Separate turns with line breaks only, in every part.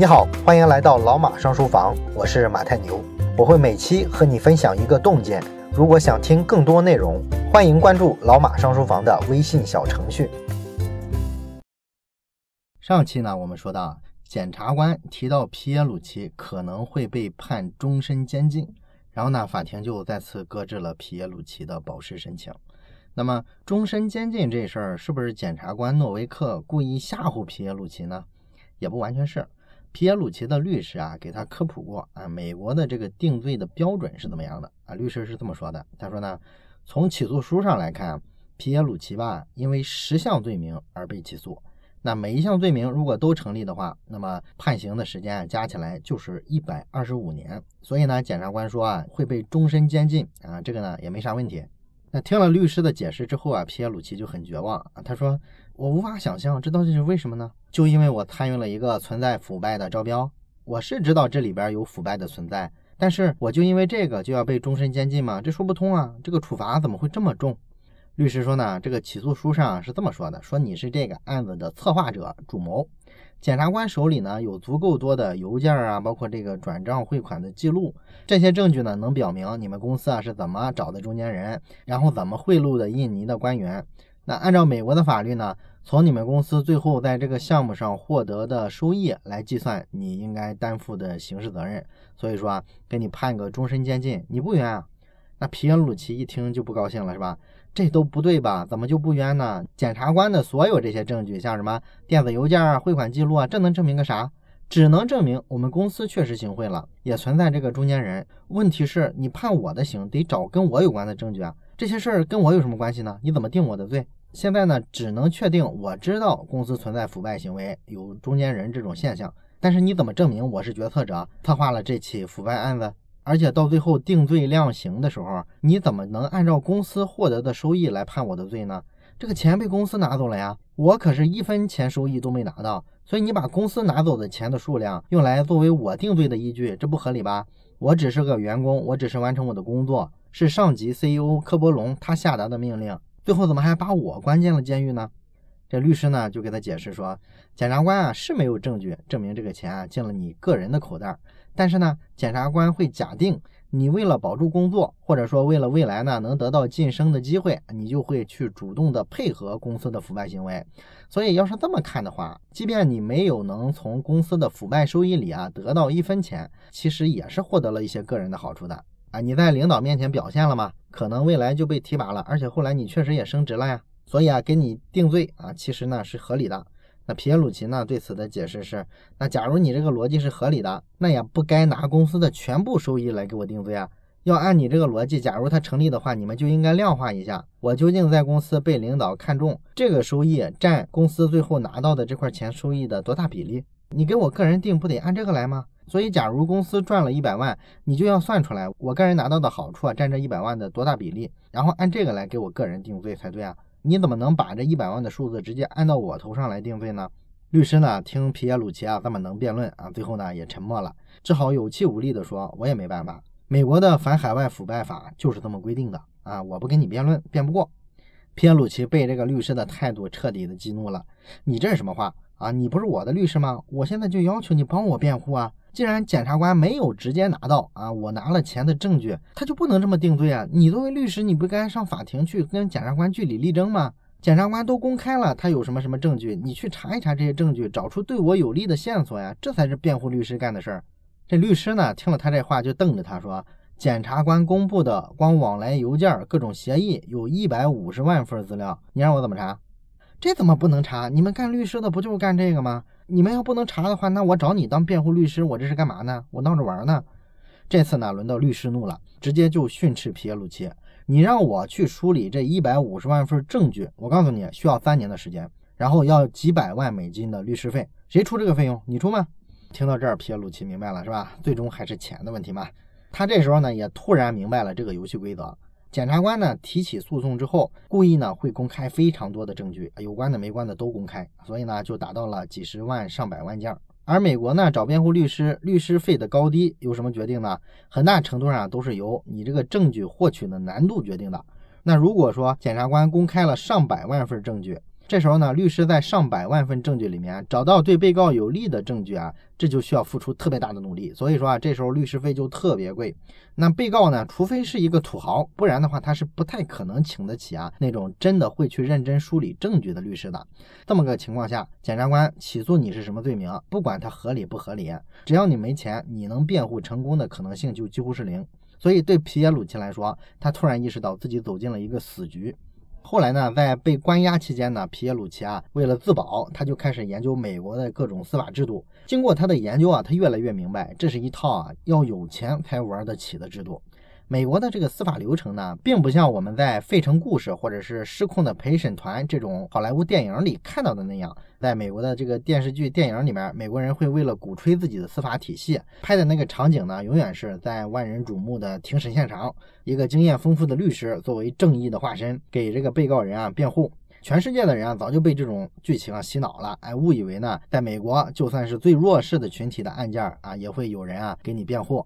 你好，欢迎来到老马上书房，我是马太牛，我会每期和你分享一个洞见。如果想听更多内容，欢迎关注老马上书房的微信小程序。上期呢，我们说到检察官提到皮耶鲁齐可能会被判终身监禁，然后呢，法庭就再次搁置了皮耶鲁齐的保释申请。那么，终身监禁这事儿是不是检察官诺维克故意吓唬皮耶鲁齐呢？也不完全是。皮耶鲁齐的律师啊，给他科普过啊，美国的这个定罪的标准是怎么样的啊？律师是这么说的，他说呢，从起诉书上来看，皮耶鲁齐吧，因为十项罪名而被起诉。那每一项罪名如果都成立的话，那么判刑的时间啊加起来就是一百二十五年。所以呢，检察官说啊，会被终身监禁啊，这个呢也没啥问题。那听了律师的解释之后啊，皮耶鲁齐就很绝望啊，他说：“我无法想象这到底是为什么呢？就因为我参与了一个存在腐败的招标，我是知道这里边有腐败的存在，但是我就因为这个就要被终身监禁吗？这说不通啊，这个处罚怎么会这么重？”律师说呢，这个起诉书上是这么说的：说你是这个案子的策划者、主谋，检察官手里呢有足够多的邮件啊，包括这个转账汇款的记录，这些证据呢能表明你们公司啊是怎么找的中间人，然后怎么贿赂的印尼的官员。那按照美国的法律呢，从你们公司最后在这个项目上获得的收益来计算，你应该担负的刑事责任。所以说，给你判个终身监禁，你不冤啊？那皮耶鲁齐一听就不高兴了，是吧？这都不对吧？怎么就不冤呢？检察官的所有这些证据，像什么电子邮件啊、汇款记录啊，这能证明个啥？只能证明我们公司确实行贿了，也存在这个中间人。问题是，你判我的刑得找跟我有关的证据啊！这些事儿跟我有什么关系呢？你怎么定我的罪？现在呢，只能确定我知道公司存在腐败行为，有中间人这种现象。但是你怎么证明我是决策者，策划了这起腐败案子？而且到最后定罪量刑的时候，你怎么能按照公司获得的收益来判我的罪呢？这个钱被公司拿走了呀，我可是一分钱收益都没拿到。所以你把公司拿走的钱的数量用来作为我定罪的依据，这不合理吧？我只是个员工，我只是完成我的工作，是上级 CEO 科博龙他下达的命令，最后怎么还把我关进了监狱呢？这律师呢就给他解释说，检察官啊是没有证据证明这个钱啊进了你个人的口袋。但是呢，检察官会假定你为了保住工作，或者说为了未来呢能得到晋升的机会，你就会去主动的配合公司的腐败行为。所以要是这么看的话，即便你没有能从公司的腐败收益里啊得到一分钱，其实也是获得了一些个人的好处的啊。你在领导面前表现了吗？可能未来就被提拔了，而且后来你确实也升职了呀。所以啊，给你定罪啊，其实呢是合理的。那皮耶鲁齐呢对此的解释是：那假如你这个逻辑是合理的，那也不该拿公司的全部收益来给我定罪啊。要按你这个逻辑，假如它成立的话，你们就应该量化一下，我究竟在公司被领导看中，这个收益占公司最后拿到的这块钱收益的多大比例？你给我个人定不得按这个来吗？所以，假如公司赚了一百万，你就要算出来我个人拿到的好处啊占这一百万的多大比例，然后按这个来给我个人定罪才对啊。你怎么能把这一百万的数字直接按到我头上来定罪呢？律师呢，听皮耶鲁齐啊这么能辩论啊，最后呢也沉默了，只好有气无力地说：“我也没办法，美国的反海外腐败法就是这么规定的啊，我不跟你辩论，辩不过。”皮耶鲁齐被这个律师的态度彻底的激怒了：“你这是什么话啊？你不是我的律师吗？我现在就要求你帮我辩护啊！既然检察官没有直接拿到啊我拿了钱的证据，他就不能这么定罪啊！你作为律师，你不该上法庭去跟检察官据理力争吗？”检察官都公开了，他有什么什么证据？你去查一查这些证据，找出对我有利的线索呀，这才是辩护律师干的事儿。这律师呢，听了他这话，就瞪着他说：“检察官公布的光往来邮件、各种协议，有一百五十万份资料，你让我怎么查？这怎么不能查？你们干律师的不就是干这个吗？你们要不能查的话，那我找你当辩护律师，我这是干嘛呢？我闹着玩呢。这次呢，轮到律师怒了，直接就训斥皮耶鲁齐。”你让我去梳理这一百五十万份证据，我告诉你需要三年的时间，然后要几百万美金的律师费，谁出这个费用？你出吗？听到这儿，皮耶鲁奇明白了是吧？最终还是钱的问题嘛。他这时候呢也突然明白了这个游戏规则。检察官呢提起诉讼之后，故意呢会公开非常多的证据，有关的没关的都公开，所以呢就达到了几十万上百万件。而美国呢，找辩护律师，律师费的高低由什么决定呢？很大程度上都是由你这个证据获取的难度决定的。那如果说检察官公开了上百万份证据，这时候呢，律师在上百万份证据里面找到对被告有利的证据啊，这就需要付出特别大的努力。所以说啊，这时候律师费就特别贵。那被告呢，除非是一个土豪，不然的话他是不太可能请得起啊那种真的会去认真梳理证据的律师的。这么个情况下，检察官起诉你是什么罪名，不管他合理不合理，只要你没钱，你能辩护成功的可能性就几乎是零。所以对皮耶鲁奇来说，他突然意识到自己走进了一个死局。后来呢，在被关押期间呢，皮耶鲁齐啊，为了自保，他就开始研究美国的各种司法制度。经过他的研究啊，他越来越明白，这是一套啊要有钱才玩得起的制度。美国的这个司法流程呢，并不像我们在《费城故事》或者是《失控的陪审团》这种好莱坞电影里看到的那样。在美国的这个电视剧、电影里面，美国人会为了鼓吹自己的司法体系，拍的那个场景呢，永远是在万人瞩目的庭审现场，一个经验丰富的律师作为正义的化身，给这个被告人啊辩护。全世界的人啊，早就被这种剧情啊洗脑了，哎，误以为呢，在美国，就算是最弱势的群体的案件啊，也会有人啊给你辩护。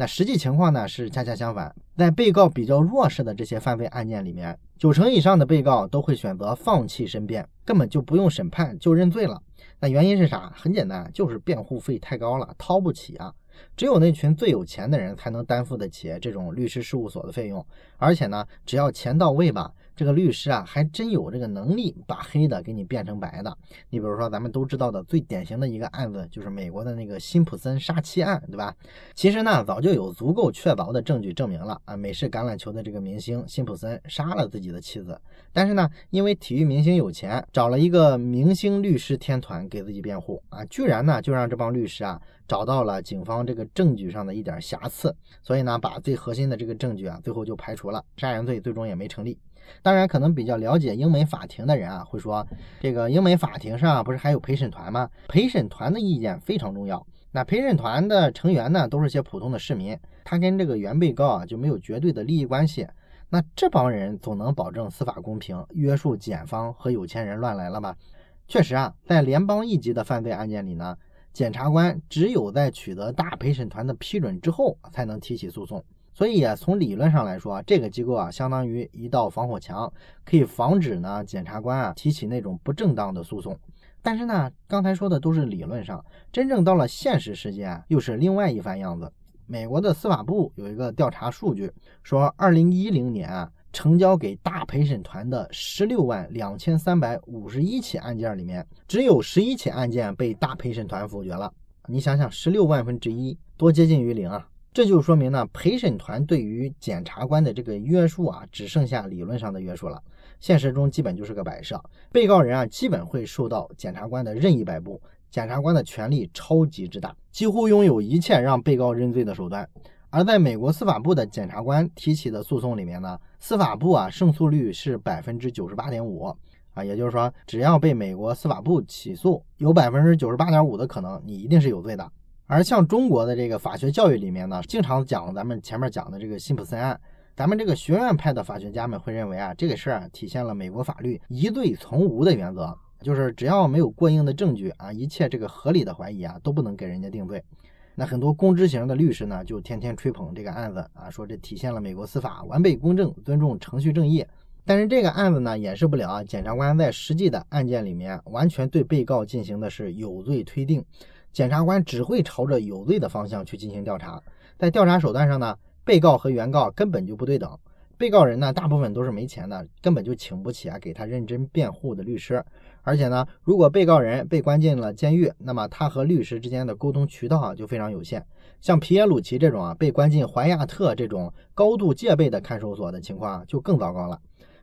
那实际情况呢是恰恰相反，在被告比较弱势的这些犯罪案件里面，九成以上的被告都会选择放弃申辩，根本就不用审判就认罪了。那原因是啥？很简单，就是辩护费太高了，掏不起啊。只有那群最有钱的人才能担负得起这种律师事务所的费用，而且呢，只要钱到位吧。这个律师啊，还真有这个能力把黑的给你变成白的。你比如说，咱们都知道的最典型的一个案子，就是美国的那个辛普森杀妻案，对吧？其实呢，早就有足够确凿的证据证明了啊，美式橄榄球的这个明星辛普森杀了自己的妻子。但是呢，因为体育明星有钱，找了一个明星律师天团给自己辩护啊，居然呢就让这帮律师啊找到了警方这个证据上的一点瑕疵，所以呢，把最核心的这个证据啊最后就排除了，杀人罪最终也没成立。当然，可能比较了解英美法庭的人啊，会说这个英美法庭上不是还有陪审团吗？陪审团的意见非常重要。那陪审团的成员呢，都是些普通的市民，他跟这个原被告啊就没有绝对的利益关系。那这帮人总能保证司法公平，约束检方和有钱人乱来了吧？确实啊，在联邦一级的犯罪案件里呢，检察官只有在取得大陪审团的批准之后，才能提起诉讼。所以啊，从理论上来说啊，这个机构啊，相当于一道防火墙，可以防止呢检察官啊提起那种不正当的诉讼。但是呢，刚才说的都是理论上，真正到了现实世界啊，又是另外一番样子。美国的司法部有一个调查数据，说二零一零年啊，成交给大陪审团的十六万两千三百五十一起案件里面，只有十一起案件被大陪审团否决了。你想想，十六万分之一，多接近于零啊！这就说明呢，陪审团对于检察官的这个约束啊，只剩下理论上的约束了，现实中基本就是个摆设。被告人啊，基本会受到检察官的任意摆布，检察官的权力超级之大，几乎拥有一切让被告认罪的手段。而在美国司法部的检察官提起的诉讼里面呢，司法部啊胜诉率是百分之九十八点五啊，也就是说，只要被美国司法部起诉，有百分之九十八点五的可能你一定是有罪的。而像中国的这个法学教育里面呢，经常讲咱们前面讲的这个辛普森案，咱们这个学院派的法学家们会认为啊，这个事儿啊体现了美国法律疑罪从无的原则，就是只要没有过硬的证据啊，一切这个合理的怀疑啊都不能给人家定罪。那很多公知型的律师呢，就天天吹捧这个案子啊，说这体现了美国司法完备公正，尊重程序正义。但是这个案子呢，掩饰不了啊，检察官在实际的案件里面，完全对被告进行的是有罪推定。检察官只会朝着有罪的方向去进行调查，在调查手段上呢，被告和原告根本就不对等。被告人呢，大部分都是没钱的，根本就请不起啊给他认真辩护的律师。而且呢，如果被告人被关进了监狱，那么他和律师之间的沟通渠道啊就非常有限。像皮耶鲁奇这种啊被关进怀亚特这种高度戒备的看守所的情况啊就更糟糕了。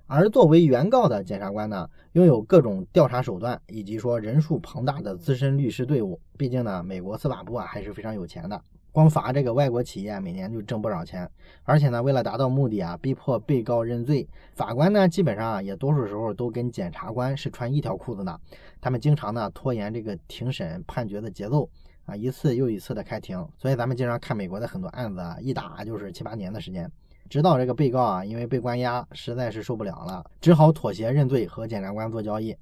而作为原告的检察官呢，拥有各种调查手段，以及说人数庞大的资深律师队伍。毕竟呢，美国司法部啊还是非常有钱的，光罚这个外国企业每年就挣不少钱。而且呢，为了达到目的啊，逼迫被告认罪，法官呢基本上啊也多数时候都跟检察官是穿一条裤子的。他们经常呢拖延这个庭审判决的节奏啊，一次又一次的开庭。所以咱们经常看美国的很多案子啊，一打就是七八年的时间。直到这个被告啊，因为被关押，实在是受不了了，只好妥协认罪，和检察官做交易。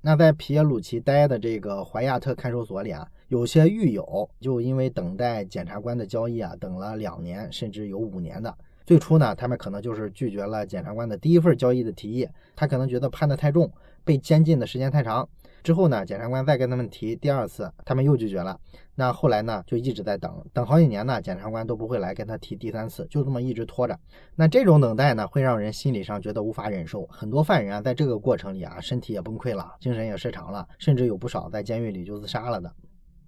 那在皮耶鲁奇待的这个怀亚特看守所里啊，有些狱友就因为等待检察官的交易啊，等了两年，甚至有五年的。最初呢，他们可能就是拒绝了检察官的第一份交易的提议，他可能觉得判的太重，被监禁的时间太长。之后呢，检察官再跟他们提第二次，他们又拒绝了。那后来呢，就一直在等，等好几年呢，检察官都不会来跟他提第三次，就这么一直拖着。那这种等待呢，会让人心理上觉得无法忍受。很多犯人啊，在这个过程里啊，身体也崩溃了，精神也失常了，甚至有不少在监狱里就自杀了的。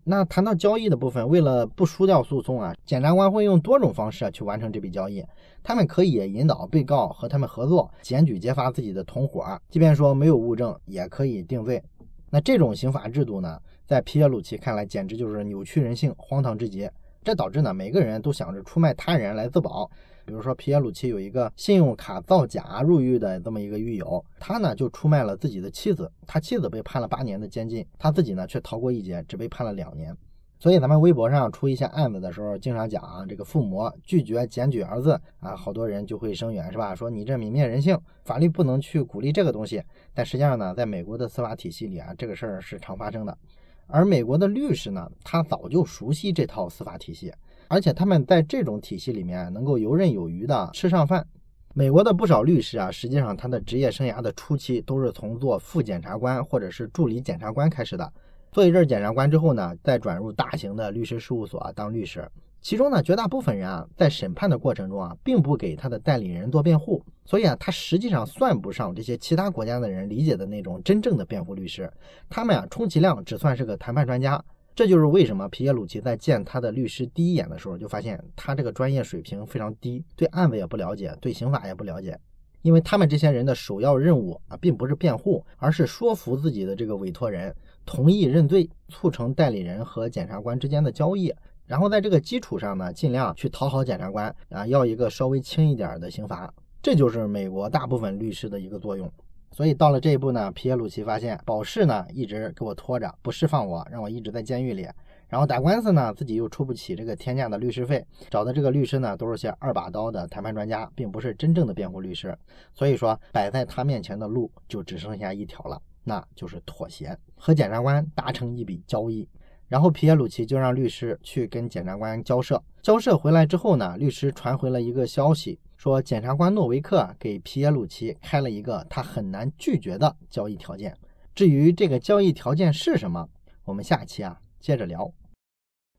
那谈到交易的部分，为了不输掉诉讼啊，检察官会用多种方式去完成这笔交易。他们可以引导被告和他们合作，检举揭发自己的同伙，即便说没有物证，也可以定罪。那这种刑法制度呢，在皮耶鲁奇看来，简直就是扭曲人性、荒唐至极。这导致呢，每个人都想着出卖他人来自保。比如说，皮耶鲁奇有一个信用卡造假入狱的这么一个狱友，他呢就出卖了自己的妻子，他妻子被判了八年的监禁，他自己呢却逃过一劫，只被判了两年。所以咱们微博上出一些案子的时候，经常讲啊，这个父母拒绝检举儿子啊，好多人就会声援，是吧？说你这泯灭人性，法律不能去鼓励这个东西。但实际上呢，在美国的司法体系里啊，这个事儿是常发生的。而美国的律师呢，他早就熟悉这套司法体系，而且他们在这种体系里面能够游刃有余的吃上饭。美国的不少律师啊，实际上他的职业生涯的初期都是从做副检察官或者是助理检察官开始的。做一阵检察官之后呢，再转入大型的律师事务所当律师。其中呢，绝大部分人啊，在审判的过程中啊，并不给他的代理人做辩护，所以啊，他实际上算不上这些其他国家的人理解的那种真正的辩护律师。他们啊，充其量只算是个谈判专家。这就是为什么皮耶鲁奇在见他的律师第一眼的时候，就发现他这个专业水平非常低，对案子也不了解，对刑法也不了解。因为他们这些人的首要任务啊，并不是辩护，而是说服自己的这个委托人。同意认罪，促成代理人和检察官之间的交易，然后在这个基础上呢，尽量去讨好检察官啊，要一个稍微轻一点的刑罚。这就是美国大部分律师的一个作用。所以到了这一步呢，皮耶鲁奇发现保释呢一直给我拖着，不释放我，让我一直在监狱里。然后打官司呢，自己又出不起这个天价的律师费，找的这个律师呢，都是些二把刀的谈判专家，并不是真正的辩护律师。所以说，摆在他面前的路就只剩下一条了。那就是妥协，和检察官达成一笔交易，然后皮耶鲁奇就让律师去跟检察官交涉。交涉回来之后呢，律师传回了一个消息，说检察官诺维克给皮耶鲁奇开了一个他很难拒绝的交易条件。至于这个交易条件是什么，我们下期啊接着聊。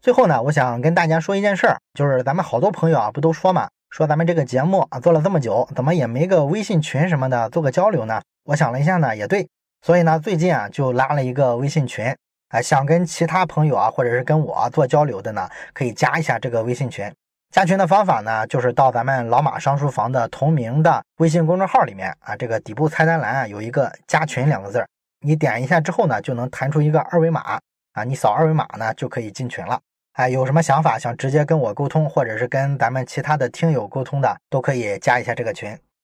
最后呢，我想跟大家说一件事儿，就是咱们好多朋友啊不都说嘛，说咱们这个节目啊做了这么久，怎么也没个微信群什么的做个交流呢？我想了一下呢，也对。所以呢，最近啊就拉了一个微信群，啊，想跟其他朋友啊，或者是跟我做交流的呢，可以加一下这个微信群。加群的方法呢，就是到咱们老马商书房的同名的微信公众号里面啊，这个底部菜单栏啊有一个加群两个字儿，你点一下之后呢，就能弹出一个二维码啊，你扫二维码呢就可以进群了。哎，有什么想法想直接跟我沟通，或者是跟咱们其他的听友沟通的，都可以加一下这个群。